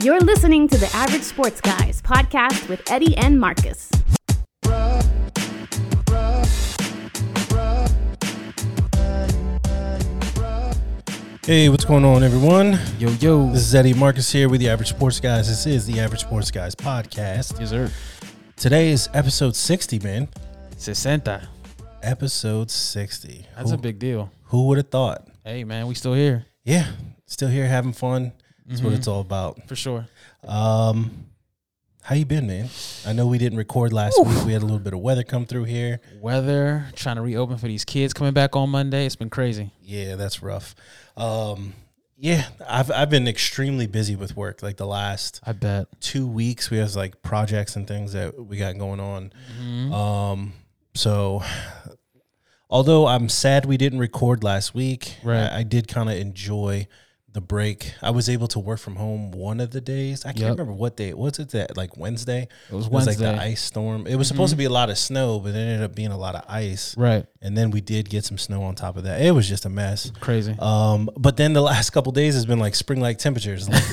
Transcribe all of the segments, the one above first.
You're listening to the Average Sports Guys podcast with Eddie and Marcus. Hey, what's going on, everyone? Yo, yo. This is Eddie Marcus here with the Average Sports Guys. This is the Average Sports Guys podcast. Yes, sir. Today is episode 60, man. 60. Episode 60. That's who, a big deal. Who would have thought? Hey, man, we still here. Yeah, still here having fun. That's what Mhm. it's all about. For sure. Um, how you been, man? I know we didn't record last week. We had a little bit of weather come through here. Weather, trying to reopen for these kids coming back on Monday. It's been crazy. Yeah, that's rough. Um, yeah, I've I've been extremely busy with work. Like the last I bet. two weeks, we have like projects and things that we got going on. Mhm. Um, so although I'm sad we didn't record last week, Right. I, I did kind of enjoy the break. I was able to work from home one of the days. I can't Yep. remember what day. Was it that like Wednesday? It was It was Wednesday. like the ice storm. It was supposed to be a lot of snow, but it ended up being a lot of ice. Right. And then we did get some snow on top of that. It was just a mess. Crazy. Um, but then the last couple days has been like spring like temperatures. Like,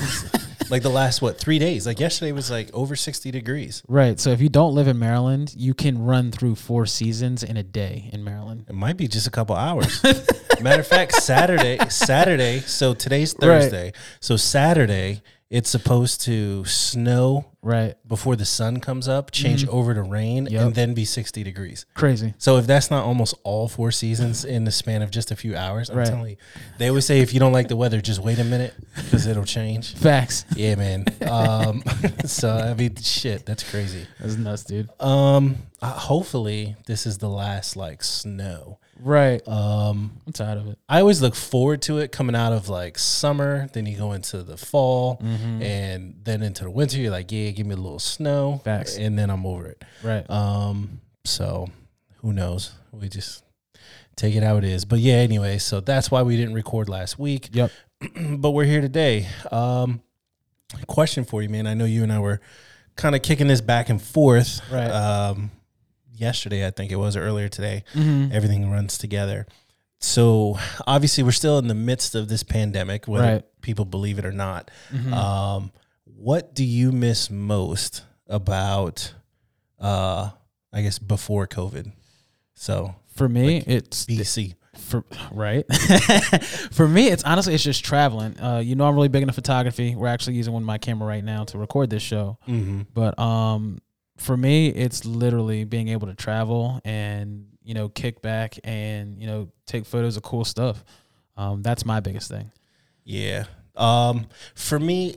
like the last what three days? Like yesterday was like over sixty degrees. right. So if you don't live in Maryland, you can run through four seasons in a day in Maryland. It might be just a couple hours. Matter of fact, Saturday, Saturday. So today's Right. Thursday. So Saturday, it's supposed to snow Right. before the sun comes up, change over to rain, Yep. and then be sixty degrees. Crazy. So if that's not almost all four seasons in the span of just a few hours, I'm Right. telling you, they always say if you don't like the weather, just wait a minute because it'll change. Facts. Yeah, man. Um, so I mean, shit, that's crazy. That's nuts, dude. Um, uh, hopefully this is the last like snow. Right. Um, I'm tired of it. I always look forward to it coming out of like summer. Then you go into the fall, Mm-hmm. and then into the winter. You're like, yeah, give me a little snow, Facts. and then I'm over it. Right. Um, so who knows? We just take it how it is. But yeah, anyway, so that's why we didn't record last week. Yep. but we're here today. Um, question for you, man. I know you and I were kind of kicking this back and forth. Right. Um, yesterday, I think it was, or earlier today. Mhm. Everything runs together. So obviously, we're still in the midst of this pandemic, whether Right. people believe it or not. Mhm. Um, what do you miss most about, uh, I guess, before COVID? So For me, it's BC. for right for me it's honestly it's just traveling uh you know i'm really big into photography we're actually using one of my camera right now to record this show Mm-hmm. but um for me it's literally being able to travel and you know kick back and you know take photos of cool stuff um that's my biggest thing Yeah. Um, for me,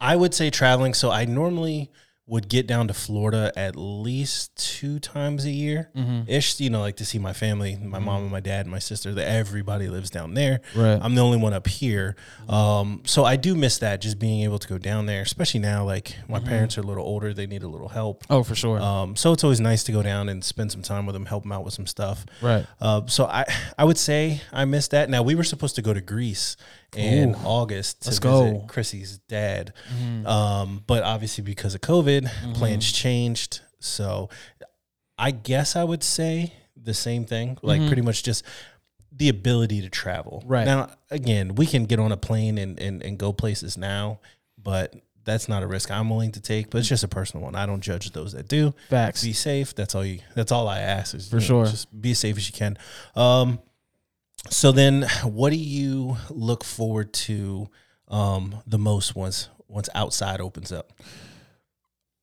I would say traveling. So I normally would get down to Florida at least two times a year ish, you know, like to see my family, my mom and my dad and my sister, that everybody lives down there. Right. I'm the only one up here. Um, so I do miss that just being able to go down there, especially now, like my parents are a little older. They need a little help. oh for sure Um, so it's always nice to go down and spend some time with them, help them out with some stuff. right Uh, so I I would say I missed that. Now we were supposed to go to Greece in August to Let's visit go. Mm-hmm. Chrissy's dad, um, but obviously because of COVID, plans changed. So I guess I would say the same thing, like pretty much just the ability to travel. Mm-hmm. Right. now, again, we can get on a plane and and, and go places now, but. That's not a risk I'm willing to take, but it's just a personal one. I don't judge those that do facts be safe. That's all you. That's all I ask is For you know, sure. Just be as safe as you can. Um, so then, what do you look forward to um, the most once once outside opens up?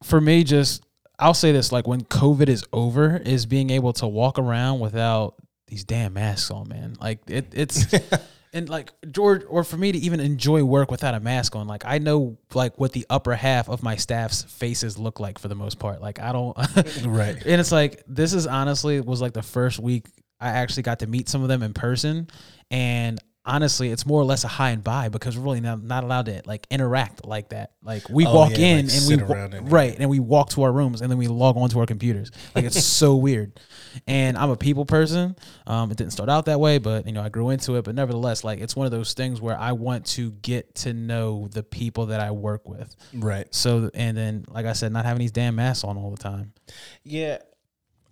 for me just i'll say this like when covid is over is being able to walk around without these damn masks on man like it, it's and like george or for me to even enjoy work without a mask on like i know like what the upper half of my staff's faces look like for the most part like i don't Right. and it's like this is honestly was like the first week I actually got to meet some of them in person, and honestly, it's more or less a hi and bye because we're really not, not allowed to like interact like that. Like we Oh, walk yeah, in like and we wa- and- right, and we walk to our rooms and then we log on to our computers. Like it's so weird. And I'm a people person. Um, it didn't start out that way, but you know I grew into it. But nevertheless, like it's one of those things where I want to get to know the people that I work with. Right. So and then, like I said, not having these damn masks on all the time. Yeah.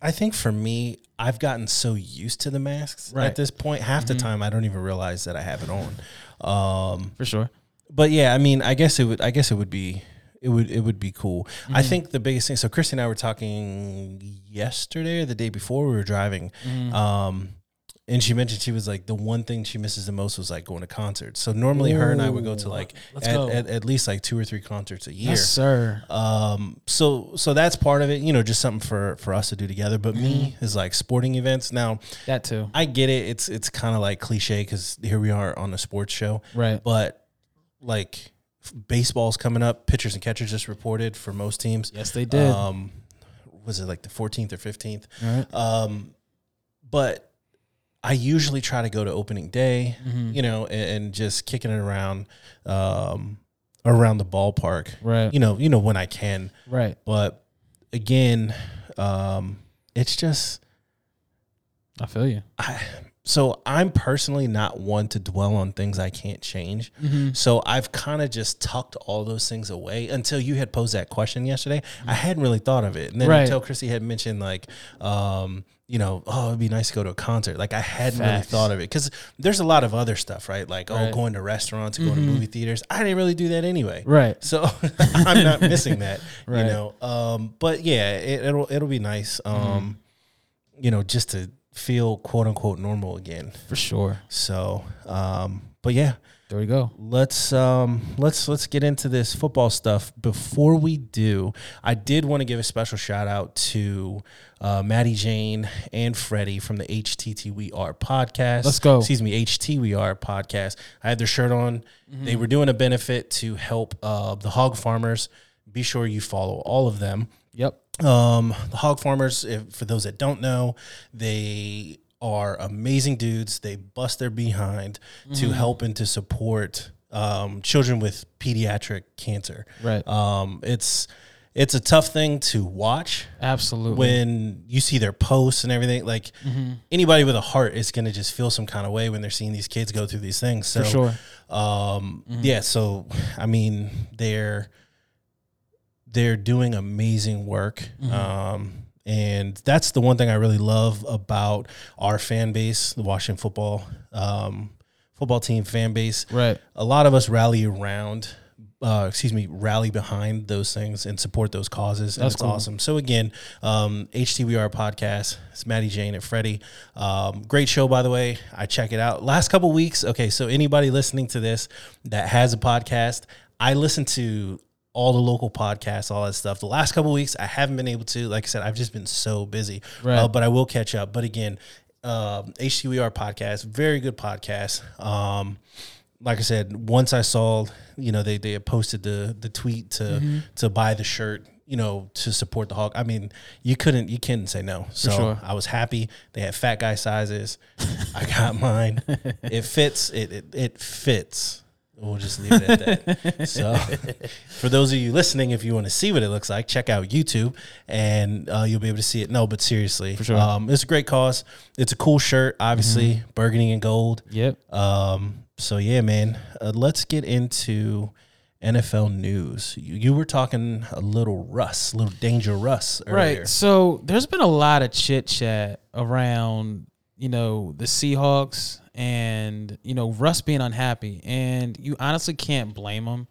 I think for me, I've gotten so used to the masks Right. at this point. Half the time, I don't even realize that I have it on. Um, For sure. but yeah, I mean, I guess it would. I guess it would be. It would. It would be cool. I think the biggest thing. So Christy and I were talking yesterday or the day before we were driving. Um, and she mentioned she was like the one thing she misses the most was like going to concerts. So normally her and I would go to like at, go. at, at least like two or three concerts a year. Yes, sir. Um, so so that's part of it. You know, just something for for us to do together. But me is like sporting events. Now That too. I get it. It's it's kind of like cliche because here we are on a sports show. Right. But like baseball's coming up. Pitchers and catchers just reported for most teams. Yes, they did. Um, was it like the 14th or 15th? All right. Um, but I usually try to go to opening day, Mm-hmm. you know, and, and just kicking it around, um, around the ballpark, Right. you know, you know when I can. Right. But again, um, it's just I feel you. I, so I'm personally not one to dwell on things I can't change. Mm-hmm. So I've kind of just tucked all those things away until you had posed that question yesterday. I hadn't really thought of it. And then Right. until Chrissy had mentioned like, um, you know, oh, it'd be nice to go to a concert. Like I hadn't really thought of it because there's a lot of other stuff, right? Like, oh, going to restaurants, going to movie theaters. I didn't really do that anyway. Right. So I'm not missing that, Right. you know. Um, but yeah, it, it'll it'll be nice, um, you know, just to feel quote unquote normal again. For sure. So, um, but yeah, There we go. let's um, let's let's get into this football stuff. Before we do, I did want to give a special shout out to uh, Maddie Jane and Freddie from the HTTWR podcast. Let's go. Excuse me, HTWR podcast. I had their shirt on. They were doing a benefit to help uh, the hog farmers. Be sure you follow all of them. Yep. Um, the hog farmers, if, for those that don't know, they are amazing dudes. They bust their behind to help and to support um, children with pediatric cancer. Right. Um, it's it's a tough thing to watch Absolutely. when you see their posts and everything. Like Mm-hmm. anybody with a heart is going to just feel some kind of way when they're seeing these kids go through these things. So, For sure. um, yeah. So, I mean, they're they're doing amazing work. Um, and that's the one thing I really love about our fan base, the Washington football um, football team fan base. Right. A lot of us rally around, uh, excuse me, rally behind those things and support those causes. And That's it's cool. awesome. So again, um, HTWR podcast. It's Maddie Jane and Freddie. Um, great show, by the way. I check it out. Last couple weeks. Okay, so anybody listening to this that has a podcast, I listen to all the local podcasts, all that stuff. The last couple weeks, I haven't been able to. Like I said, I've just been so busy. Right. Uh, but I will catch up. But again, um, HTWR podcast, very good podcast. Um, like I said, once I saw, you know, they they had posted the the tweet to Mm-hmm. to buy the shirt, you know, to support the Hawk. I mean, you couldn't you couldn't say no. So sure. I was happy. They had fat guy sizes. I got mine. It fits. It it, it fits. We'll just leave it at that. so, for those of you listening, if you want to see what it looks like, check out YouTube, and uh, you'll be able to see it. No, but seriously, for sure. um, it's a great cause. It's a cool shirt, obviously, burgundy and gold. Yep. Um, so yeah, man, uh, let's get into NFL news. You, you were talking a little Russ, a little danger Russ earlier. Right. So there's been a lot of chit chat around, you know, the Seahawks and, you know, Russ being unhappy. And you honestly can't blame him.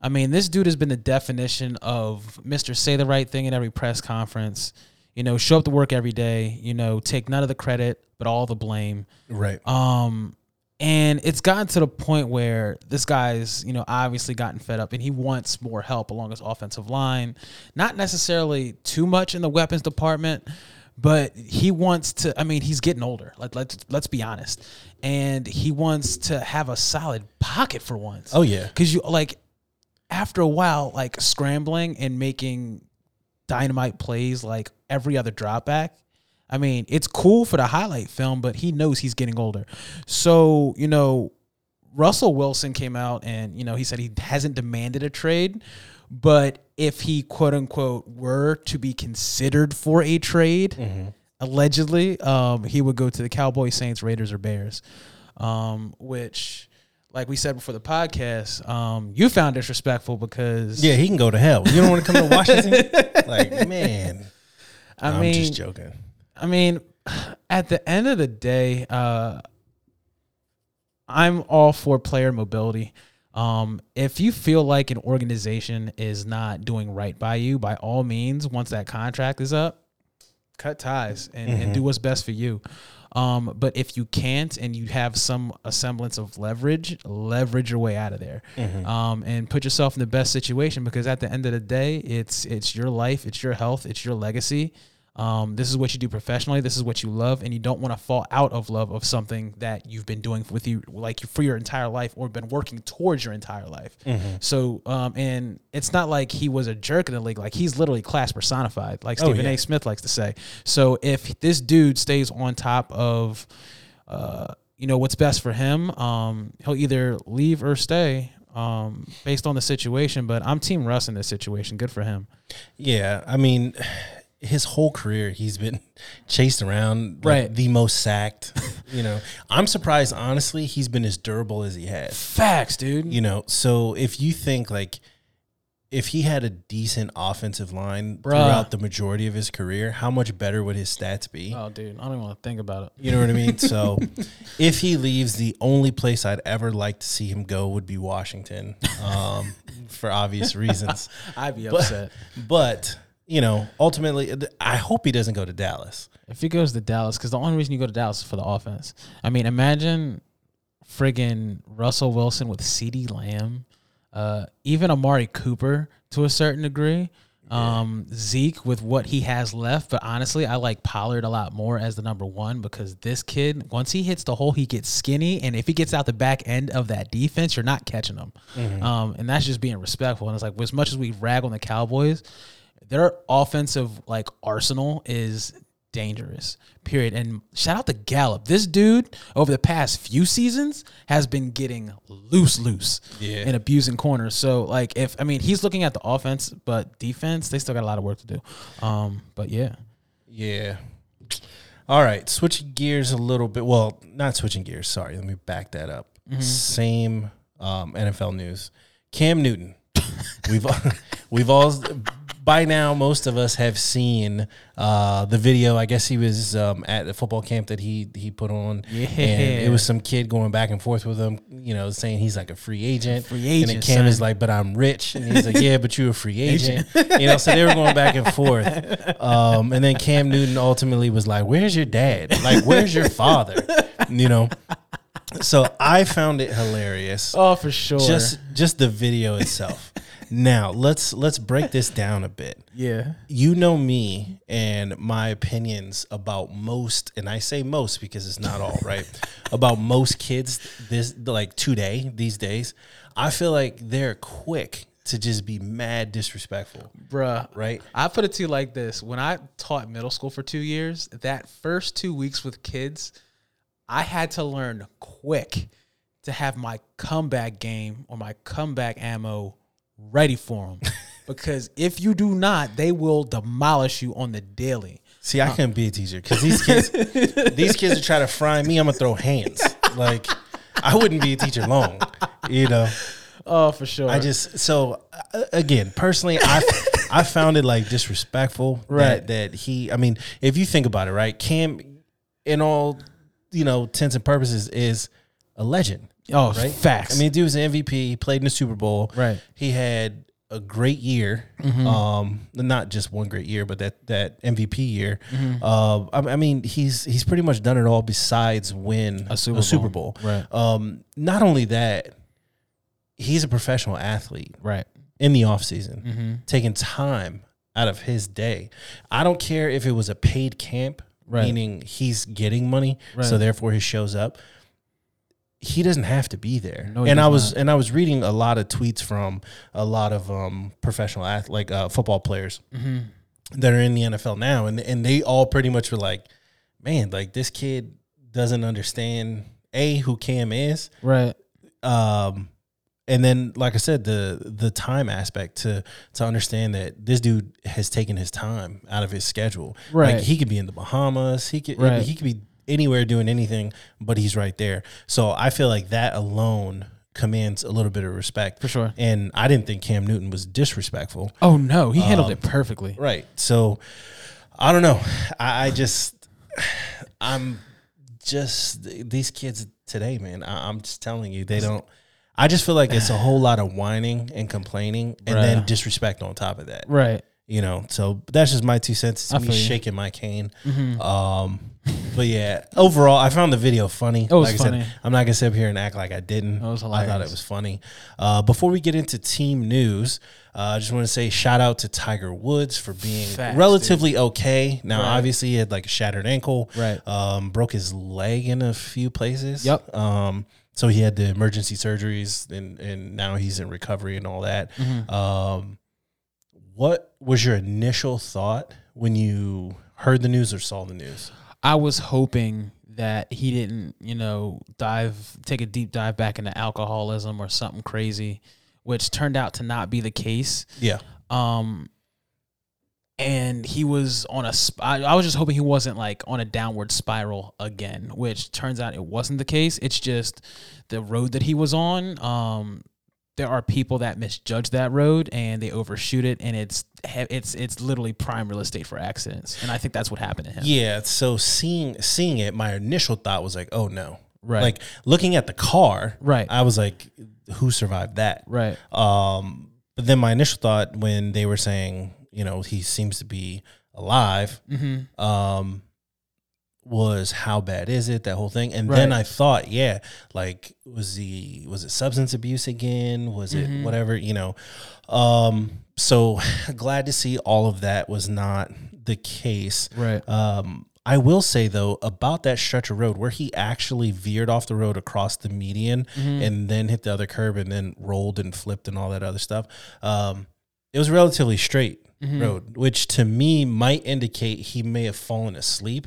I mean, this dude has been the definition of Mr. Say the right thing in every press conference. You know, show up to work every day, you know, take none of the credit, but all the blame. Right. Um, and it's gotten to the point where this guy's, you know, obviously gotten fed up and he wants more help along his offensive line. Not necessarily too much in the weapons department, but he wants to I mean, he's getting older. Like let's let's be honest. And he wants to have a solid pocket for once. Oh yeah. Cuz you like after a while like scrambling and making dynamite plays like every other drop back. I mean, it's cool for the highlight film, but he knows he's getting older. So, you know, Russell Wilson came out and, you know, he said he hasn't demanded a trade, but if he quote unquote were to be considered for a trade, allegedly, um, he would go to the Cowboys, Saints, Raiders, or Bears. Um, which like we said before the podcast, um, you found disrespectful because Yeah, he can go to hell. You don't want to come to Washington? like, man. I I'm just joking. I mean, at the end of the day, uh, I'm all for player mobility. Um, if you feel like an organization is not doing right by you, by all means, once that contract is up, cut ties and, and do what's best for you. Um, but if you can't and you have some a semblance of leverage, leverage your way out of there, um, and put yourself in the best situation because at the end of the day, it's it's your life, it's your health, it's your legacy. Um, this is what you do professionally. This is what you love, and you don't want to fall out of love of something that you've been doing with you, like for your entire life, or been working towards your entire life. So, um, and it's not like he was a jerk in the league. Like he's literally class personified, like Oh, Stephen yeah. A. Smith likes to say. So, if this dude stays on top of, uh, you know, what's best for him, um, he'll either leave or stay. Um, based on the situation, but I'm Team Russ in this situation. Good for him. Yeah, I mean, his whole career he's been chased around, like, Right. The most sacked. you know, I'm surprised honestly he's been as durable as he has. Facts, dude. You know, so if you think like if he had a decent offensive line Bruh. throughout the majority of his career, how much better would his stats be? Oh, dude, I don't even want to think about it. You know what I mean? So if he leaves, the only place I'd ever like to see him go would be Washington, um, for obvious reasons. I'd be upset. But you know, ultimately, I hope he doesn't go to Dallas. If he goes to Dallas, because the only reason you go to Dallas is for the offense. I mean, imagine friggin' Russell Wilson with CeeDee Lamb, uh, even Amari Cooper to a certain degree. Um, Zeke with what he has left, but honestly, I like Pollard a lot more as the number one because this kid, once he hits the hole, he gets skinny, and if he gets out the back end of that defense, you're not catching him. Um, and that's just being respectful. And it's like as much as we rag on the Cowboys, their offensive like arsenal is dangerous. Period. And shout out to Gallup. This dude over the past few seasons has been getting loose, loose, Yeah. and abusing corners. So like, if I mean, he's looking at the offense, but defense, they still got a lot of work to do. Um, but yeah, Yeah. All right, switching gears a little bit. Well, not switching gears. Sorry, let me back that up. Same um, NFL news. Cam Newton. We've we've all by now most of us have seen uh, the video. I guess he was um, at the football camp that he he put on. Yeah. and it was some kid going back and forth with him. You know, saying he's like a free agent. Free agent. and agent, Cam is like, "But I'm rich," and he's like, "Yeah, but you're a free agent." you know, so they were going back and forth. Um, and then Cam Newton ultimately was like, "Where's your dad? Like, where's your father?" You know. So I found it hilarious. oh for sure. Just just the video itself. Now let's let's break this down a bit. Yeah, you know me and my opinions about most and i say most because it's not all right? About most kids this like today these days i feel like they're quick to just be mad disrespectful. Bruh. right? I put it to you like this: when I taught middle school for two years, that first two weeks with kids, I had to learn quick to have my comeback game or my comeback ammo ready for them. because if you do not, they will demolish you on the daily. see i couldn't be a teacher because these kids these kids are trying to fry me i'm gonna throw hands like i wouldn't be a teacher long you know Oh, for sure. I just so uh, again personally, I I found it like disrespectful Right. that that he. I mean, if you think about it, right, Cam, in all you know, intents and purposes, is a legend. Oh Right, facts. I mean, dude was an MVP. He played in the Super Bowl. Right. He had a great year. Um, not just one great year, but that that MVP year. Uh, I, I mean, he's he's pretty much done it all besides win A Super Super Bowl. Bowl. Right. Um, not only that, he's a professional athlete right. in the off season, Mm-hmm. taking time out of his day. I don't care if it was a paid camp, Right. meaning he's getting money, so therefore he shows up. He doesn't have to be there. No, and I was not. and I was reading a lot of tweets from a lot of um, professional ath- like uh, football players Mm-hmm. that are in the NFL now, and and they all pretty much were like, "Man, like this kid doesn't understand a who Cam is, Right. um and then like i said the the time aspect to to understand that this dude has taken his time out of his schedule Right. like he could be in the bahamas he could Right. he could be anywhere doing anything but he's right there so i feel like that alone commands a little bit of respect For sure. and i didn't think cam newton was disrespectful Oh no, he handled Um, it perfectly. Right. So I don't know. I, I just I'm just these kids today, man. I, I'm just telling you, they don't. I just feel like it's a whole lot of whining and complaining, and then disrespect on top of that. Right. You know, so that's just my two cents. It's me you. shaking my cane. Um, but yeah, overall, I found the video funny. It was like I funny. said, I'm not gonna sit up here and act like I didn't. Was I thought it was funny. Uh, before we get into team news, uh, I just want to say shout out to Tiger Woods for being Facts, relatively okay. Now, Right. obviously, he had like a shattered ankle. Right. Um, broke his leg in a few places. Yep. Um, so he had the emergency surgeries, and and now he's in recovery and all that. Mm-hmm. Um, what was your initial thought when you heard the news or saw the news? I was hoping that he didn't, you know, dive, take a deep dive back into alcoholism or something crazy, which turned out to not be the case. Yeah. Um, and he was on a. Sp- I, I was just hoping he wasn't like on a downward spiral again, which turns out it wasn't the case. It's just the road that he was on. Um, there are people that misjudge that road and they overshoot it, and it's it's it's literally prime real estate for accidents. And I think that's what happened to him. Yeah. So seeing seeing it, my initial thought was like, oh no. Right. Like looking at the car, Right. I was like, who survived that? Right. Um, but then my initial thought when they were saying, you know, he seems to be alive, Mm-hmm. um, was how bad is it? That whole thing, and then I thought, yeah, like was he was it substance abuse again? Was it Mm-hmm. whatever? You know, um, so glad to see all of that was not the case. Right. Um, I will say though about that stretch of road where he actually veered off the road across the median Mm-hmm. and then hit the other curb and then rolled and flipped and all that other stuff. Um, it was relatively straight Mm-hmm. road, which to me might indicate he may have fallen asleep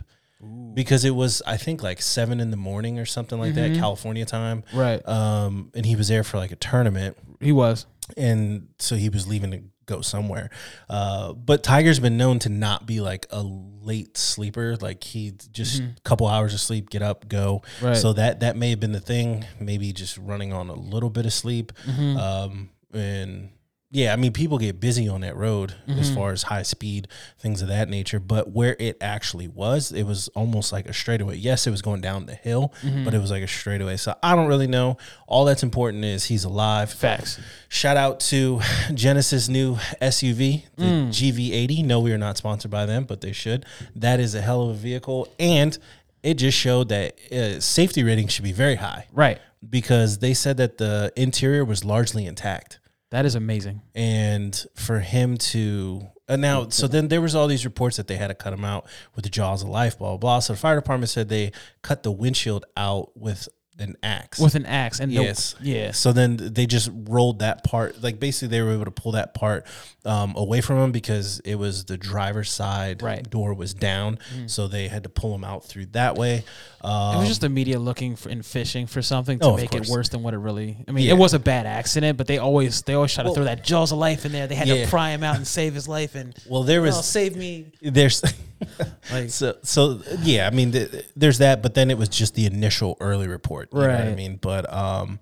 because it was I think like seven in the morning or something like Mm-hmm. that California time. Right. Um, and he was there for like a tournament He was. and so he was leaving to go somewhere. Uh, but Tiger's been known to not be like a late sleeper. Like he just a couple hours of sleep, get up, go. Mm-hmm. Right. So that that may have been the thing. Maybe just running on a little bit of sleep. Mm-hmm. Um, and yeah, I mean, people get busy on that road as Mm-hmm. far as high speed things of that nature. But where it actually was, it was almost like a straightaway. Yes, it was going down the hill, Mm-hmm. but it was like a straightaway. So I don't really know. All that's important is he's alive. Facts. Shout out to Genesis new SUV, the Mm. GV80. No, we are not sponsored by them, but they should. That is a hell of a vehicle, and it just showed that uh, safety rating should be very high Right. because they said that the interior was largely intact, That is amazing. and for him to uh, now, so then there was all these reports that they had to cut him out with the jaws of life, blah blah blah. So the fire department said they cut the windshield out with an axe. With an axe and Yes. no, yes. So then they just rolled that part. Like basically, they were able to pull that part um, away from him because it was the driver's side Right. Mm. door was down. So they had to pull him out through that way. Um, It was just the media looking for and fishing for something to Oh, make it worse than what it really. I mean, Yeah. it was a bad accident, but they always they always try to Well- throw that jaws of life in there. They had Yeah. to pry him out and save his life and well, there was oh, was save me. there's Like so so yeah. I mean, th- there's that, but then it was just the initial early report. You know what I mean, but um.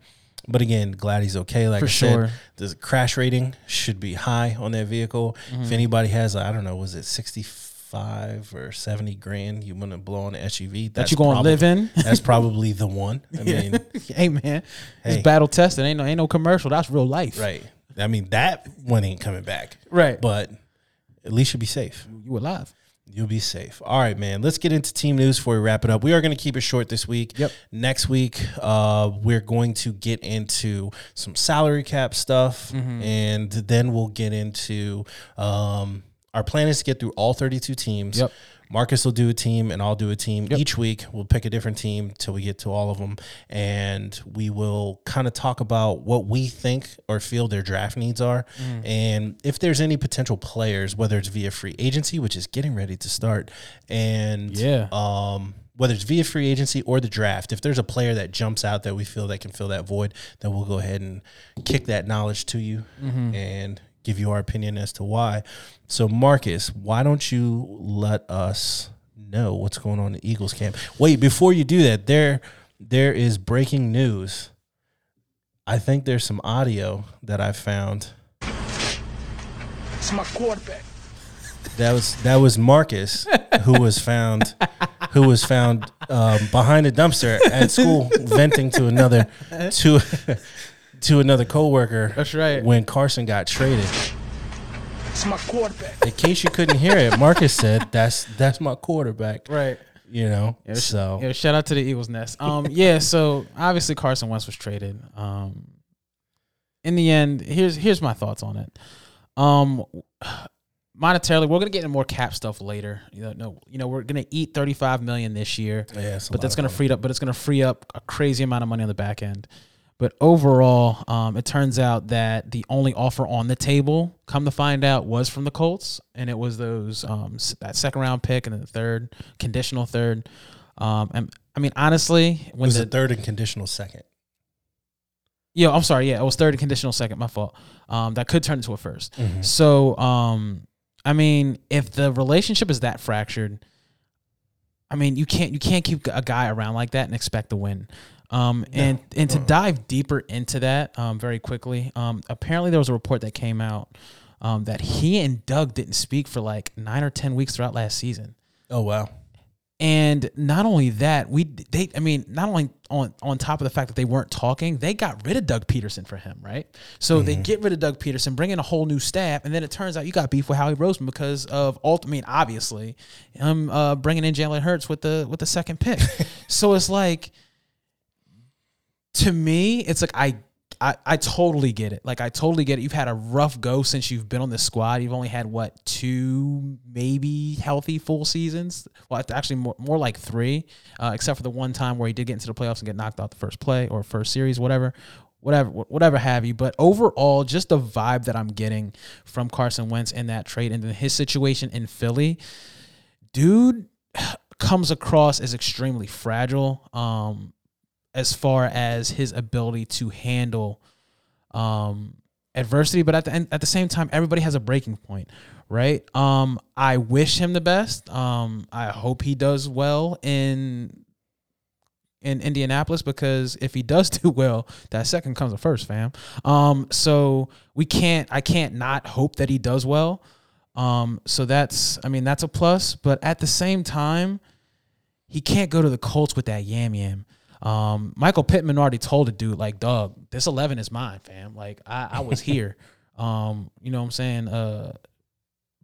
But again, glad he's okay. Like For I sure. said, the crash rating should be high on that vehicle. Mm-hmm. If anybody has, I don't know, was it sixty five or seventy grand you want to blow on an SUV? that you're going to live in? That's probably the one. I mean, hey man, Hey. it's battle tested. Ain't no ain't no commercial. That's real life. right. I mean, that one ain't coming back. Right. But at least you'll be safe. You alive? You'll be safe. All right, man. Let's get into team news before we wrap it up. We are going to keep it short this week. Yep. Next week, uh, we're going to get into some salary cap stuff, Mm-hmm. and then we'll get into um, our plan is to get through all 32 teams. Yep. Marcus will do a team, and I'll do a team. Each week, we'll pick a different team till we get to all of them, and we will kind of talk about what we think or feel their draft needs are, Mm. and if there's any potential players, whether it's via free agency, which is getting ready to start, and Yeah. um, whether it's via free agency or the draft, if there's a player that jumps out that we feel that can fill that void, then we'll go ahead and kick that knowledge to you and give you our opinion as to why. So, Marcus, why don't you let us know what's going on in Eagles camp? Wait, before you do that, there there is breaking news. I think there's some audio that I found. It's my quarterback. That was that was Marcus who was found who was found um, behind a dumpster at school venting to another to to another coworker. That's right. When Carson got traded, It's my quarterback. in case you couldn't hear it, Marcus said, "That's that's my quarterback." Right. You know, Yeah, so yeah, shout out to the Eagles nest. Um, yeah, so obviously Carson Wentz was traded. Um, in the end, here's here's my thoughts on it. Um, monetarily, we're gonna get into more cap stuff later. You know, no, you know, we're gonna eat 35 million this year, yeah, it's but that's gonna money. free up. But it's gonna free up a crazy amount of money on the back end. But overall, um, it turns out that the only offer on the table, come to find out, was from the Colts, and it was those um, that second round pick and then the third conditional third. Um, and I mean, honestly, It when was the a third and conditional second. yeah, I'm sorry, yeah, it was third and conditional second, my fault. Um, that could turn into a 1st Mm-hmm. So, um, I mean, if the relationship is that fractured, I mean, you can't you can't keep a guy around like that and expect to win. Um, and and to dive deeper into that um, very quickly, um, apparently there was a report that came out um, that he and Doug didn't speak for like nine or ten weeks throughout last season. Oh wow. And not only that, we they I mean, not only on on top of the fact that they weren't talking, they got rid of Doug Pederson for him, right? So they get rid of Doug Pederson, bring in a whole new staff, and then it turns out you got beef with Howie Roseman because of ult- I mean, obviously, um, uh, bringing in Jalen Hurts with the with the second pick. so it's like, to me, it's like I. I, I totally get it. Like I totally get it. You've had a rough go since you've been on the squad. You've only had what two, maybe healthy full seasons. Well, actually more more like three, uh, except for the one time where he did get into the playoffs and get knocked out the first play or first series, whatever, whatever, whatever have you. But overall, just the vibe that I'm getting from Carson Wentz in that trade and then his situation in Philly, dude, comes across as extremely fragile. Um, as far as his ability to handle um, adversity, but at the end, at the same time, everybody has a breaking point, right? Um, I wish him the best. Um, I hope he does well in in Indianapolis because if he does do well, that second comes a first, fam. Um, so we can't, I can't not hope that he does well. Um, so that's, I mean, that's a plus. But at the same time, he can't go to the Colts with that yam yam. Um, Michael Pittman already told the dude, like, dog, this 11 is mine, fam. Like, I, I was here. um, you know what I'm saying? Uh,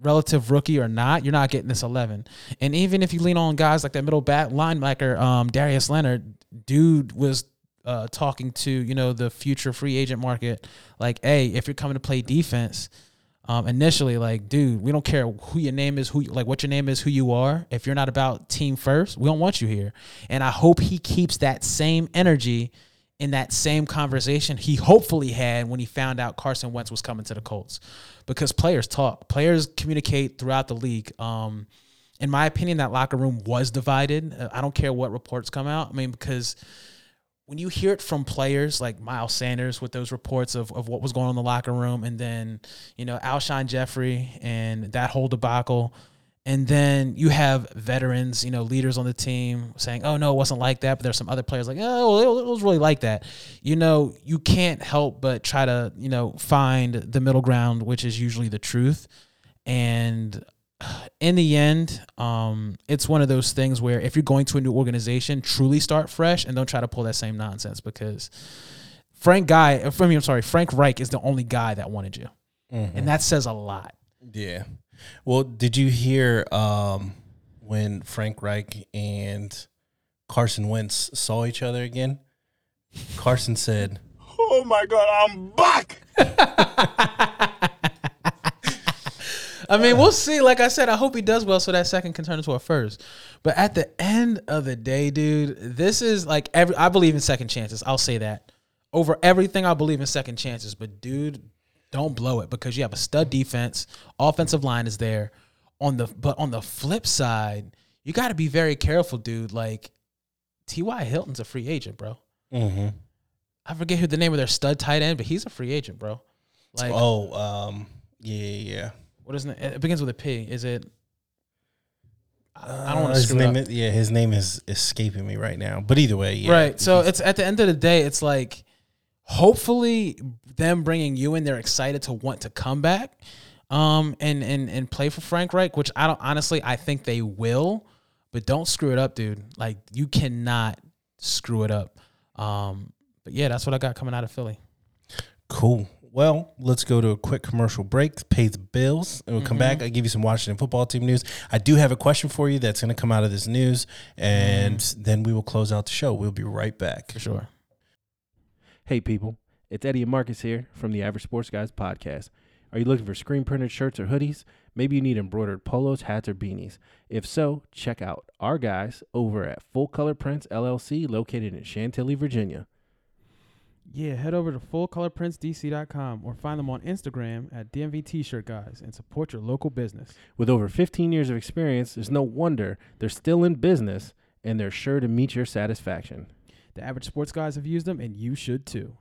relative rookie or not, you're not getting this 11. And even if you lean on guys like that middle back linebacker, um, Darius Leonard, dude was uh, talking to, you know, the future free agent market. Like, hey, if you're coming to play defense, um, initially, like, dude, we don't care who your name is, who like what your name is, who you are. If you're not about team first, we don't want you here. And I hope he keeps that same energy in that same conversation he hopefully had when he found out Carson Wentz was coming to the Colts, because players talk, players communicate throughout the league. Um, in my opinion, that locker room was divided. Uh, I don't care what reports come out. I mean, because when you hear it from players like Miles Sanders with those reports of, of what was going on in the locker room, and then, you know, Alshon Jeffery and that whole debacle, and then you have veterans, you know, leaders on the team saying, oh, no, it wasn't like that. But there's some other players like, oh, it was really like that. You know, you can't help but try to, you know, find the middle ground, which is usually the truth. And in the end, um, it's one of those things where if you're going to a new organization, truly start fresh and don't try to pull that same nonsense because Frank Guy, I mean, I'm sorry, Frank Reich is the only guy that wanted you, and that says a lot. Yeah. Well, did you hear um, when Frank Reich and Carson Wentz saw each other again? Carson said, Oh my god, I'm back! I mean, we'll see. Like I said, I hope he does well so that second can turn into a first. But at the end of the day, dude, this is like every I believe in second chances. I'll say that. Over everything, I believe in second chances. But dude, don't blow it because you have a stud defense. Offensive line is there. On the but on the flip side, you got to be very careful, dude. Like T.Y. Hilton's a free agent, bro. mm-hmm. I forget who the name of their stud tight end, but he's a free agent, bro. Like "Oh, um, yeah, yeah, yeah." What is it? It begins with a P. Is it? I don't want Uh, to his screw name. Is, yeah, his name is escaping me right now. But either way, yeah. Right. So it's at the end of the day, it's like hopefully them bringing you in, they're excited to want to come back, um, and and and play for Frank Reich, which I don't honestly, I think they will, but don't screw it up, dude. Like you cannot screw it up. Um, but yeah, that's what I got coming out of Philly. Cool. Well, let's go to a quick commercial break, pay the bills, and we'll come back. Mm-hmm. I'll give you some Washington football team news. I do have a question for you that's going to come out of this news, and mm-hmm. then we will close out the show. We'll be right back. For sure. Hey, people. It's Eddie and Marcus here from the Average Sports Guys podcast. Are you looking for screen printed shirts or hoodies? Maybe you need embroidered polos, hats, or beanies. If so, check out our guys over at Full Color Prints LLC, located in Chantilly, Virginia. Yeah, head over to fullcolorprintsdc.com or find them on Instagram at DMV T-shirt guys and support your local business. With over 15 years of experience, there's no wonder they're still in business and they're sure to meet your satisfaction. The average sports guys have used them, and you should too.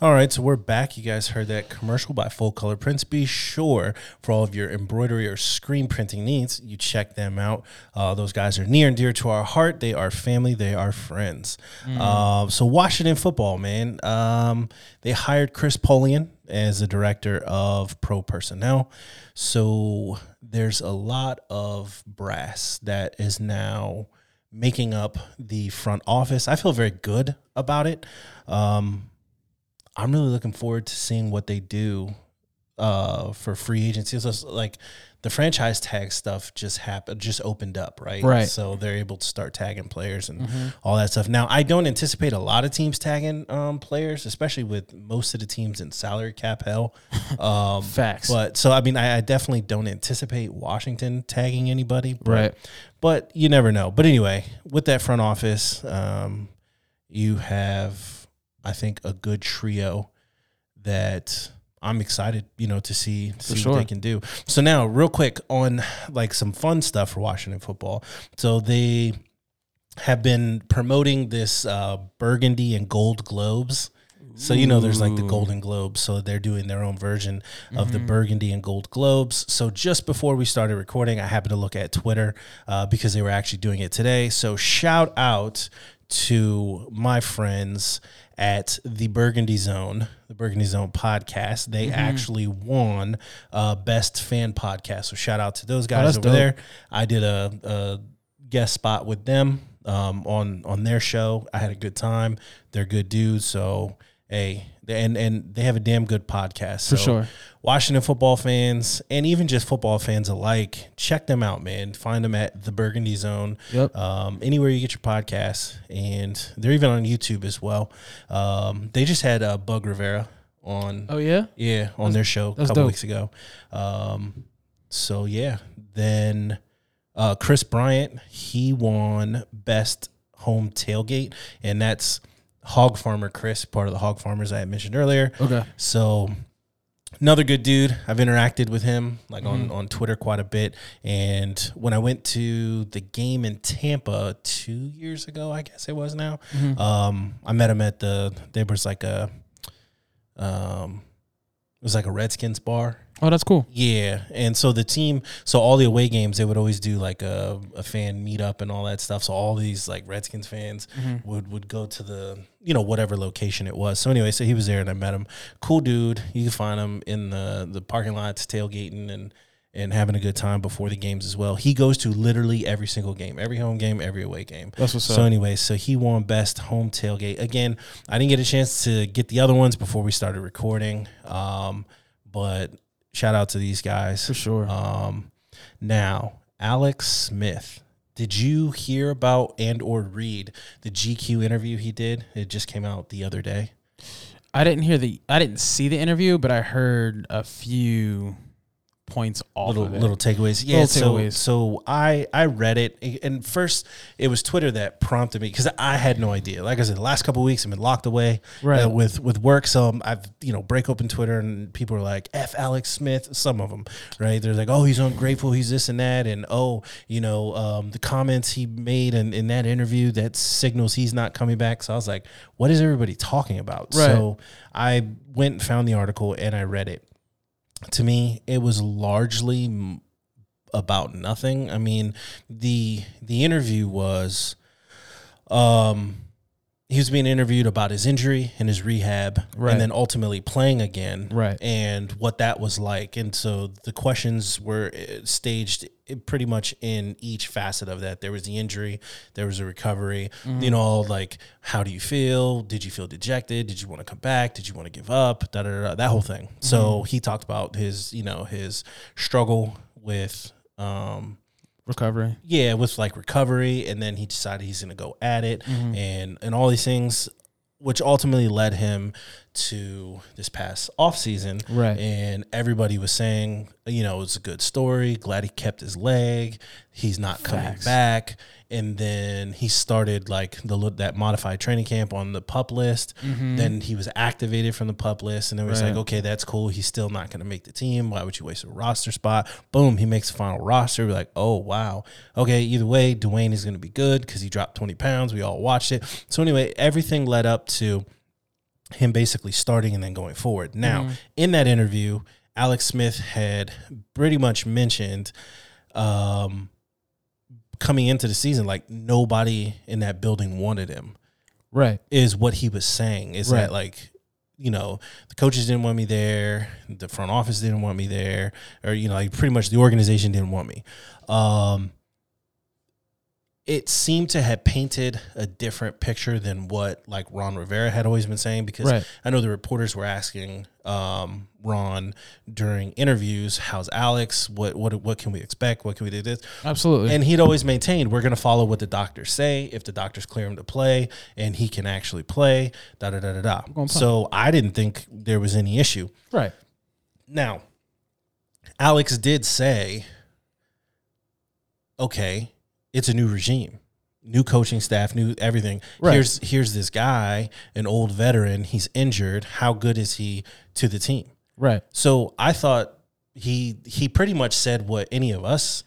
All right, so we're back. You guys heard that commercial by Full Color Prints. Be sure for all of your embroidery or screen printing needs, you check them out. Uh, those guys are near and dear to our heart. They are family. They are friends. Uh, so Washington football, man. Um, they hired Chris Polian as the director of pro personnel. So there's a lot of brass that is now making up the front office. I feel very good about it. Um, I'm really looking forward to seeing what they do uh, for free agency. So like the franchise tag stuff just happened, just opened up, right? Right. So they're able to start tagging players and all that stuff. Now, I don't anticipate a lot of teams tagging um, players, especially with most of the teams in salary cap hell. Um, Facts. But so I mean, I, I definitely don't anticipate Washington tagging anybody. But, Right. But you never know. But anyway, with that front office, um, you have, I think, a good trio that I'm excited, you know, to see see sure. what they can do. So now, real quick on like some fun stuff for Washington football. So they have been promoting this uh, burgundy and gold globes. So you know, there's like the Golden Globes. So they're doing their own version of the Burgundy and Gold Globes. So just before we started recording, I happened to look at Twitter uh, because they were actually doing it today. So shout out to my friends at the Burgundy Zone, the Burgundy Zone podcast. They actually won uh, Best Fan Podcast. So shout out to those guys that's over dope. there. I did a, a guest spot with them um, on on their show. I had a good time. They're good dudes. So hey, and and they have a damn good podcast. For So sure. Washington football fans and even just football fans alike, check them out, man. Find them at the Burgundy Zone. Yep. Um, anywhere you get your podcasts, and they're even on YouTube as well. Um, they just had uh, Bug Rivera on. Oh yeah. Yeah, on their show a couple dope. weeks ago. Um, so yeah, then uh, Chris Bryant he won best home tailgate, and that's Hog Farmer Chris, part of the Hog Farmers I had mentioned earlier. Okay. So another good dude. I've interacted with him like Mm-hmm. on on Twitter quite a bit. And when I went to the game in Tampa two years ago, I guess it was now. Mm-hmm. Um, I met him at the there was like a um it was like a Redskins bar. Oh, that's cool. Yeah, and so the team, so all the away games, they would always do like a, a fan meetup and all that stuff. So all these like Redskins fans would would go to the you know whatever location it was. So anyway, so he was there and I met him. Cool dude. You can find him in the the parking lots tailgating and and having a good time before the games as well. He goes to literally every single game, every home game, every away game. That's what's So up. anyway, so he won best home tailgate. Again, I didn't get a chance to get the other ones before we started recording. Um, but shout out to these guys For sure. Um, now, Alex Smith. Did you hear about and or read the GQ interview he did? It just came out the other day. I didn't hear the. I didn't see the interview, but I heard a few points off little of it. little takeaways. Yeah, Little so takeaways. so I I read it and first it was Twitter that prompted me because I had no idea. Like I said, the last couple of weeks I've been locked away Right. uh, with with work, so um, I've you know break open Twitter and people are like f Alex Smith. Some of them, right? They're like, oh, he's ungrateful, he's this and that, and oh, you know, um, the comments he made in, in that interview that signals he's not coming back. So I was like, what is everybody talking about? Right. So I went and found the article and I read it to me it was largely about nothing. I mean the the interview was um he was being interviewed about his injury and his rehab, Right. and then ultimately playing again, Right. And what that was like. And so the questions were uh, staged uh, pretty much in each facet of that. There was the injury, there was a recovery. Mm-hmm. You know, like how do you feel? Did you feel dejected? Did you want to come back? Did you want to give up? Da, da, da, that whole thing. So Mm-hmm. he talked about his, you know, his struggle with. Um, Recovery. yeah, with like recovery, and then he decided he's going to go at it, Mm-hmm. and and all these things, which ultimately led him to this past off season, Right. And everybody was saying, you know, it's a good story. Glad he kept his leg. He's not coming back. And then he started like the that modified training camp on the pup list. Then he was activated from the pup list, and then it was Mm-hmm. Right. like, okay, that's cool. He's still not going to make the team. Why would you waste a roster spot? Boom, he makes the final roster. We're like, oh wow, okay. Either way, Dwayne is going to be good because he dropped twenty pounds. We all watched it. So anyway, everything led up to him basically starting and then going forward. Now, in that interview, Alex Smith had pretty much mentioned um, coming into the season, like nobody in that building wanted him Right. is what he was saying is Right. that like you know the coaches didn't want me there the front office didn't want me there or you know like pretty much the organization didn't want me um it seemed to have painted a different picture than what like Ron Rivera had always been saying because Right. I know the reporters were asking um, Ron during interviews, "How's Alex? What what what can we expect? What can we do this?" Absolutely. And he'd always maintained we're going to follow what the doctors say. If the doctors clear him to play and he can actually play, da da da da da. play. So I didn't think there was any issue. right. Now, Alex did say, okay, it's a new regime, new coaching staff, new everything. Right. Here's here's this guy, an old veteran. He's injured. How good is he to the team? Right. So I thought he he pretty much said what any of us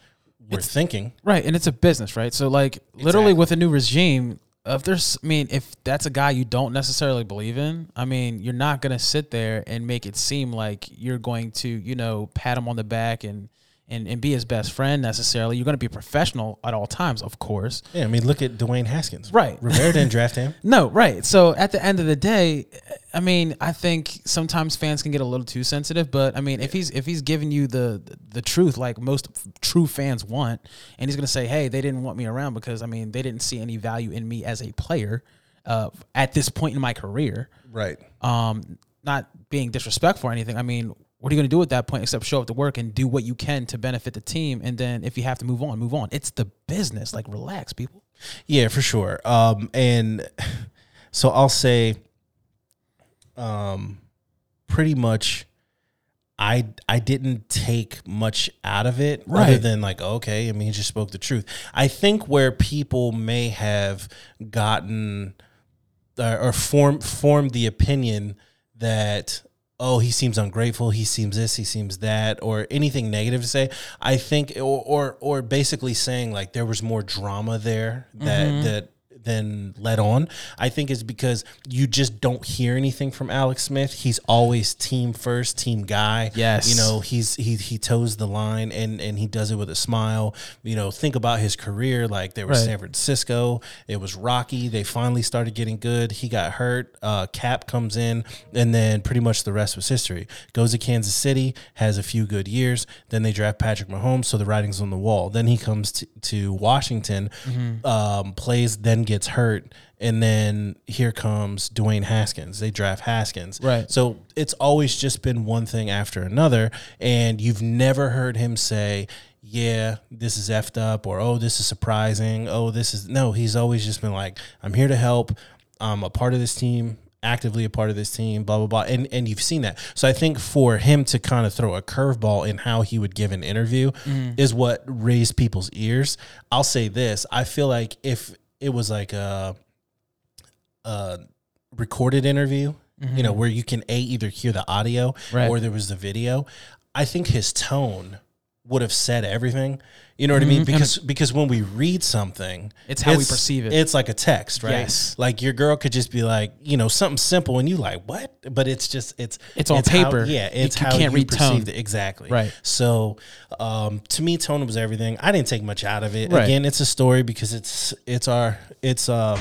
were thinking. Right, and it's a business, right? So like literally Exactly. with a new regime, if there's I mean, if that's a guy you don't necessarily believe in, I mean, you're not going to sit there and make it seem like you're going to, you know, pat him on the back and and, and be his best friend necessarily. You're going to be professional at all times, of course. Yeah, I mean, look at Dwayne Haskins. Right. Rivera didn't draft him. No, right. So at the end of the day, I mean, I think sometimes fans can get a little too sensitive, but I mean, if he's if he's giving you the the truth like most true fans want, and he's going to say, "Hey, they didn't want me around because I mean, they didn't see any value in me as a player uh, at this point in my career." Right. Um, not being disrespectful or anything. I mean, what are you going to do at that point except show up to work and do what you can to benefit the team? And then if you have to move on, move on. It's the business. Like, relax, people. Yeah, for sure. Um, and so I'll say, um, pretty much, I I didn't take much out of it other than like, okay, I mean, he just spoke the truth. I think where people may have gotten uh, or form formed the opinion that oh he seems ungrateful he seems this he seems that or anything negative to say i think or or, or basically saying like there was more drama there that mm-hmm. that than let on i think is because you just don't hear anything from alex smith he's always team first team guy Yes. you know he's he he toes the line and and he does it with a smile you know think about his career like there was Right. San Francisco. It was rocky. They finally started getting good. He got hurt. Uh, Kap comes in, and then pretty much the rest was history. Goes to Kansas City, has a few good years. Then they draft Patrick Mahomes, so the writing's on the wall. Then he comes to, to Washington, um, plays, then gets hurt. And then here comes Dwayne Haskins. They draft Haskins. Right. So it's always just been one thing after another. And you've never heard him say, yeah, this is effed up, or oh, this is surprising. Oh, this is no. He's always just been like, I'm here to help. I'm a part of this team, actively a part of this team, blah blah blah. And and you've seen that. So I think for him to kind of throw a curveball in how he would give an interview mm-hmm. is what raised people's ears. I'll say this: I feel like if it was like a, a recorded interview, you know, mm-hmm. where you can a either hear the audio Right. or there was the video, I think his tone would have said everything. You know what I mean? Because because when we read something, It's how we perceive it. It's like a text, right? Yes. Like your girl could just be like, you know, something simple, and you like what? But it's just it's It's on how- paper. yeah, it's c- how can't you read tone. it exactly. Right. So, um, to me, tone was everything. I didn't take much out of it. Right. Again, it's a story because it's it's our it's um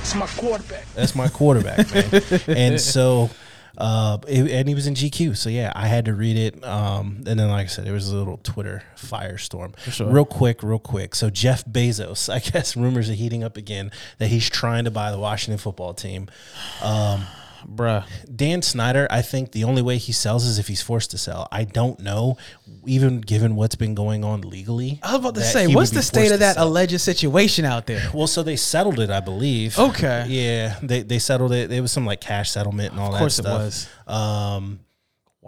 It's my quarterback. That's my quarterback, man. and so, uh, it- and he was in GQ. So yeah, I had to read it. Um, and then, like I said, it was a little Twitter firestorm. sure. Real quick, real quick. So Jeff Bezos, I guess rumors are heating up again that he's trying to buy the Washington football team. Bruh. Dan Snyder, I think the only way he sells is if he's forced to sell. I don't know, even given what's been going on legally. I was about to say, what's the state of that sell. alleged situation out there? Well, so they settled it, I believe. Okay. Yeah, they they settled it. It was some like cash settlement and all that. Of course it was. Um,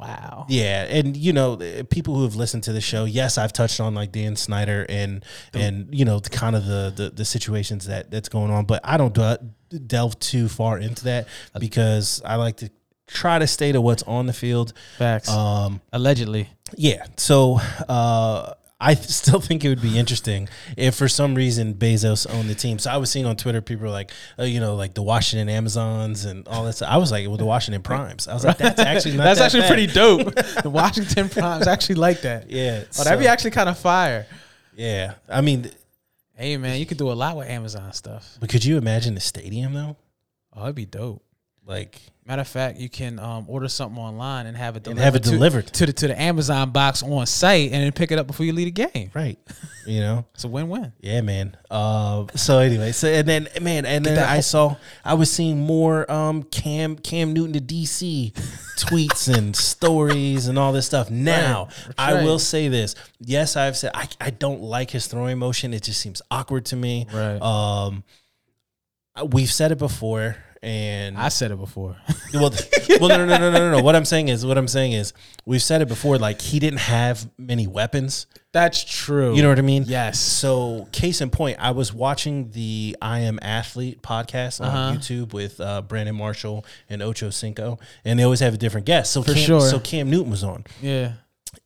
Wow. yeah, and you know, people who have listened to the show, yes, I've touched on like Dan Snyder and and you know, the kind of the, the the situations that that's going on, but I don't de- delve too far into that because I like to try to stay to what's on the field. Facts. Um, Allegedly. yeah. So uh, I still think it would be interesting if for some reason Bezos owned the team. So I was seeing on Twitter people were like, uh, you know, like the Washington Amazons and all that stuff. I was like, well, the Washington Primes. I was like, that's actually not That's that actually bad. pretty dope. the Washington Primes actually like that. Yeah. Oh, that'd be actually kind of fire. Yeah. I mean, Hey man, you could do a lot with Amazon stuff. but could you imagine the stadium though? Oh, it'd be dope. Like, Matter of fact, you can um, order something online and have it delivered have it to- delivered. to, the to the Amazon box on site, and then pick it up before you leave the game. right. You know? It's a win-win. Yeah, man. Uh, so anyway, so and then man, and then I saw I was seeing more um Cam Cam Newton to DC tweets and stories and all this stuff. Now Right, I right. will say this. Yes, I've said I, I don't like his throwing motion. It just seems awkward to me. Right. Um, we've said it before, and I said it before. well, well, no, no, no, no, no, no. What I'm saying is, what I'm saying is, we've said it before. Like he didn't have many weapons. That's true. You know what I mean? Yes. So, case in point, I was watching the I Am Athlete podcast on Uh-huh. YouTube with uh, Brandon Marshall and Ocho Cinco, and they always have a different guest. So, For Cam, sure. so Cam Newton was on, Yeah.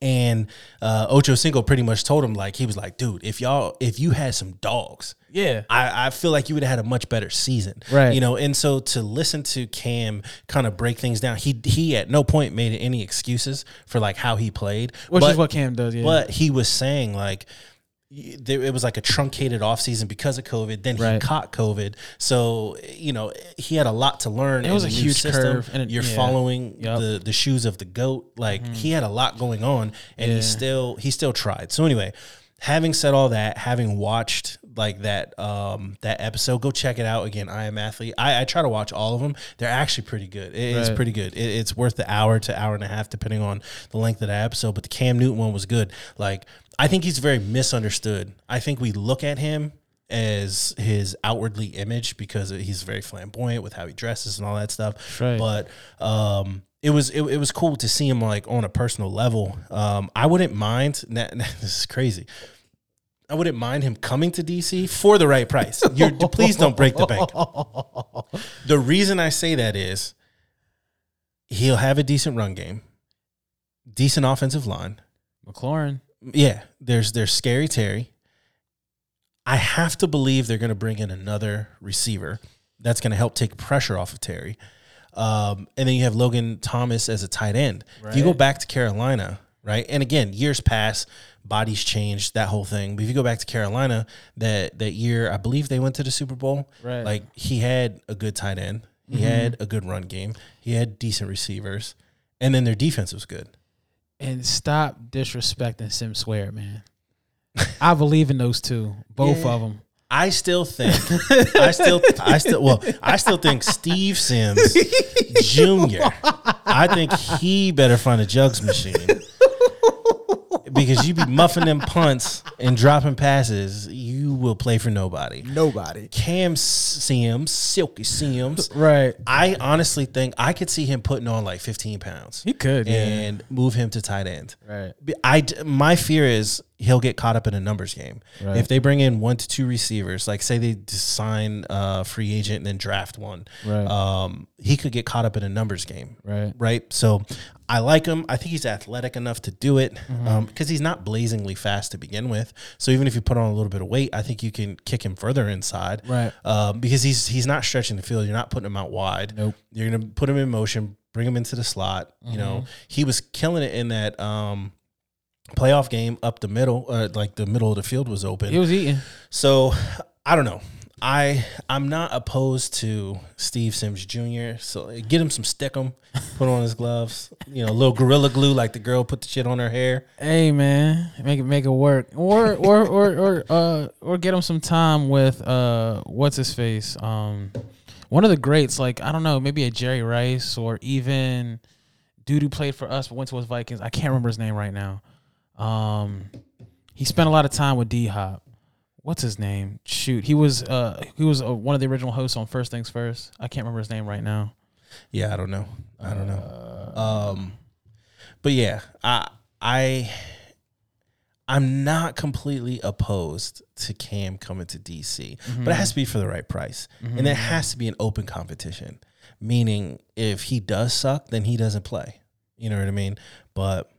And uh, Ocho Cinco pretty much told him like he was like, "Dude, if y'all if you had some dogs." Yeah. I, I feel like you would have had a much better season, Right. You know, and so to listen to Cam kind of break things down, he he at no point made any excuses for like how he played, Which But- is what Cam does. Yeah. but he was saying like it was like a truncated offseason because of COVID. Then he Right. caught COVID, so you know he had a lot to learn. It was a huge system. curve, and it- You're yeah. following Yep. Mm-hmm. the the shoes of the goat. Like he had a lot going on, and Yeah. he still he still tried. So anyway, having said all that, having watched like that um that episode, go check it out again. I am athlete. I, I try to watch all of them. They're actually pretty good. It is Right. pretty good. It, it's worth the hour to hour and a half, depending on the length of the episode. But the Cam Newton one was good. Like I think he's very misunderstood. I think we look at him as his outwardly image because he's very flamboyant with how he dresses and all that stuff. Right. But um, it was it, it was cool to see him like on a personal level. Um, I wouldn't mind. Nah, nah, this is crazy. I wouldn't mind him coming to DC for the right price. You're, please don't break the bank. The reason I say that is he'll have a decent run game, decent offensive line. McLaurin. Yeah, there's there's scary Terry. I have to believe they're going to bring in another receiver that's going to help take pressure off of Terry. Um, and then you have Logan Thomas as a tight end. If you go back to Carolina, right? And again, years pass, bodies changed, that whole thing. But if you go back to Carolina, that that year, I believe they went to the Super Bowl. Right. Like he had a good tight end. He mm-hmm. had a good run game. He had decent receivers. And then their defense was good. And stop disrespecting Sim Swear, man. I believe in those two, both Yeah. of them. I still think I still I still well I still think Steve Sims Jr. I think he better find a jugs machine because you be muffing them punts and dropping passes, you will play for nobody. Nobody. Cam Sims, Silky Sims. Right. I honestly think I could see him putting on like 15 pounds He could. Yeah. and move him to tight end. Right. I my fear is he'll get caught up in a numbers game. Right. If they bring in one to two receivers, like say they just sign a free agent and then draft one, Right. um, he could get caught up in a numbers game. Right. Right. So I like him. I think he's athletic enough to do it Mm-hmm. um, because he's not blazingly fast to begin with. So even if you put on a little bit of weight, I think you can kick him further inside. Right. Um, because he's he's not stretching the field. You're not putting him out wide. Nope. You're gonna put him in motion, bring him into the slot. You know, Mm-hmm. he was killing it in that um, playoff game up the middle, uh, like the middle of the field was open. He was eating. so I don't know. I I'm not opposed to Steve Sims Jr. So get him some stickum, put on his gloves, you know, a little gorilla glue like the girl put the shit on her hair. Hey man, make it make it work, or or or or uh or get him some time with uh what's his face um one of the greats like I don't know maybe a Jerry Rice or even dude who played for us but went to his Vikings I can't remember his name right now um he spent a lot of time with D Hop what's his name shoot he was uh he was uh, one of the original hosts on First Things First I can't remember his name right now Yeah, I don't know. I don't know. Um, but yeah, I I I'm not completely opposed to Cam coming to DC, but it has to be for the right price, and it has to be an open competition. Meaning, if he does suck, then he doesn't play. You know what I mean? But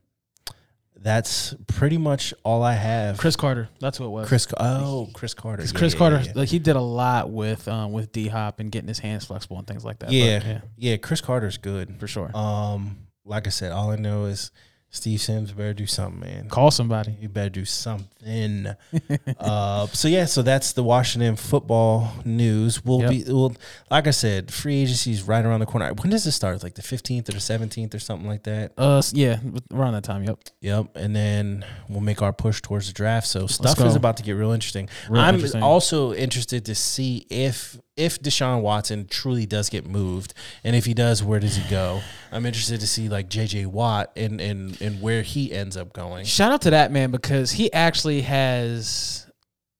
that's pretty much all I have. Cris Carter that's what it was Cris, oh, Cris Carter. Yeah, Cris Carter, yeah. like he did a lot with um, with D Hop and getting his hands flexible and things like that. But, Yeah, yeah, Cris Carter's good. for sure. Um, like I said, all I know is Steve Sims better do something, man. Call somebody. You better do something. uh, so yeah, so that's the Washington football news. We'll Yep. be well, like I said, free agency is right around the corner. When does it start? Like the fifteenth or the seventeenth or something like that. Uh, yeah, around that time. Yep. Yep, and then we'll make our push towards the draft. So stuff is about to get real interesting. Real I'm interesting. also interested to see if if Deshaun Watson truly does get moved, and if he does, where does he go? I'm interested to see like J.J. Watt and and and where he ends up going. Shout out to that man because he actually has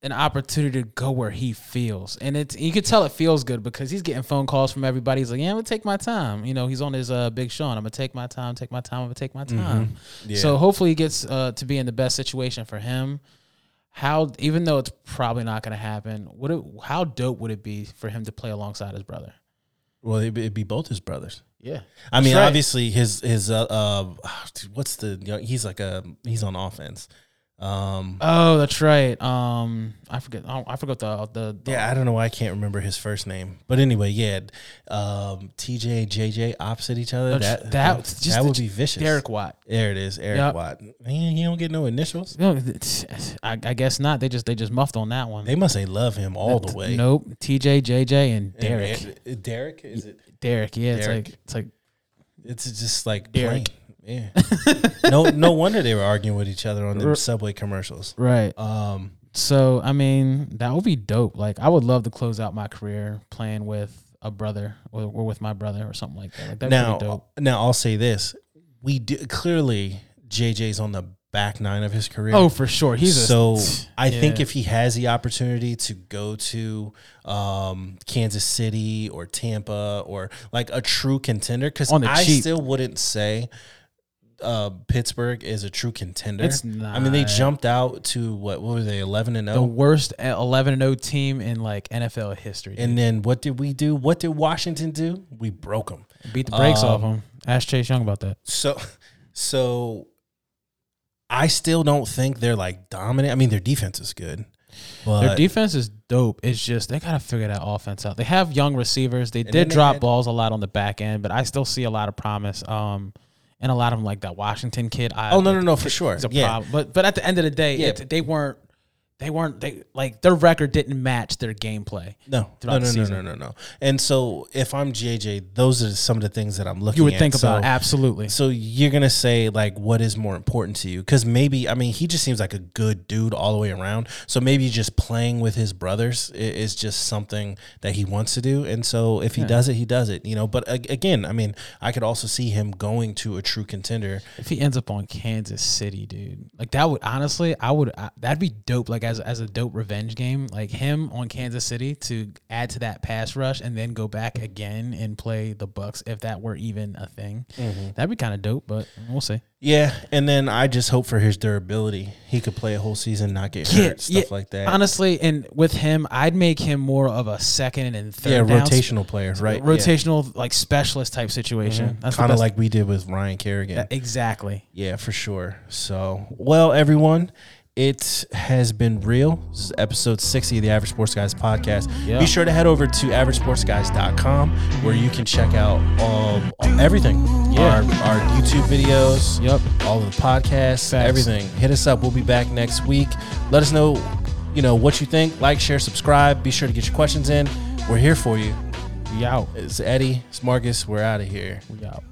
an opportunity to go where he feels, and it's you could tell it feels good because he's getting phone calls from everybody. He's like, "Yeah, I'm gonna take my time." You know, he's on his uh, Big Sean. I'm gonna take my time, take my time. I'm gonna take my time. Mm-hmm. Yeah. So hopefully he gets uh, to be in the best situation for him. How, even though it's probably not gonna happen, would it? How dope would it be for him to play alongside his brother? Well, it'd be, it'd be both his brothers. Yeah, I mean, right. obviously his his uh, uh what's the you know, he's like a he's on offense. Um, Oh, that's right. Um, I forget. I I forgot the the, the yeah, I don't know why I can't remember his first name, but anyway, yeah, um, TJ and JJ opposite each other. That that- that, just that would be vicious. Derek Watt. there it is, Derek Yep. Watt. Man, he don't get no initials. No, I, I guess not. They just they just muffed on that one. They must say love him all the way. Nope. TJ, JJ, and Derek. and- Derek is it? Derek. Yeah, it's like it's like It's just like Derek. plain. Yeah. no, no wonder they were arguing with each other on the subway commercials. right. Um, So I mean, that would be dope. Like I would love to close out my career playing with a brother or, or with my brother or something like that. Like that'd now, be dope. now I'll say this: we do, clearly JJ's on the back nine of his career. Oh, for sure. He's so a, I think if he has the opportunity to go to um, Kansas City or Tampa or like a true contender, because I cheap. still wouldn't say uh, Pittsburgh is a true contender. It's not. I mean, they jumped out to what? What were they? Eleven and zero. the worst 11 and 0 team in like NFL history. And then what did we do? What did Washington do? We broke them. beat the brakes off them. Ask Chase Young about that. So, so I still don't think they're like dominant. I mean, their defense is good, but Their defense is dope. It's just they gotta figure that offense out. They have young receivers. They did they drop had- balls a lot on the back end, but I still see a lot of promise. Um, and a lot of them like that Washington kid. I, oh no, no, no, for sure. It's a Yeah, problem. But but at the end of the day, Yeah. it, they weren't. They weren't. They like their record didn't match their gameplay. no, no, no, no, no, no, no. And so, if I'm JJ, those are some of the things that I'm looking. You would at. think So- about absolutely. So you're gonna say like, what is more important to you? Because maybe I mean he just seems like a good dude all the way around. So maybe just playing with his brothers is just something that he wants to do. And so if he does it, he does it. You know. But again, I mean, I could also see him going to a true contender. If he ends up on Kansas City, dude, like that would honestly, I would I, that'd be dope. Like as as a dope revenge game, like him on Kansas City to add to that pass rush and then go back again and play the Bucs if that were even a thing. Mm-hmm. That'd be kind of dope, but we'll see. Yeah, and then I just hope for his durability. He could play a whole season, not get hurt, stuff like that. Honestly, and with him, I'd make him more of a second and third. yeah, rotational player, right? rotational like specialist type mm-hmm. situation. That's the kind of like we did with Ryan Kerrigan. that- exactly. Yeah, for sure. So, well, everyone, it has been real. This is episode 60 of the Average Sports Guys podcast. Yeah. Be sure to head over to averagesportsguys.com where you can check out um, everything. Yeah. Our, our YouTube videos, Yep. all of the podcasts, Facts. everything. Hit us up. We'll be back next week. Let us know you know what you think. Like, share, subscribe. Be sure to get your questions in. We're here for you. We out. It's Eddie. It's Marcus. We're out of here. We out.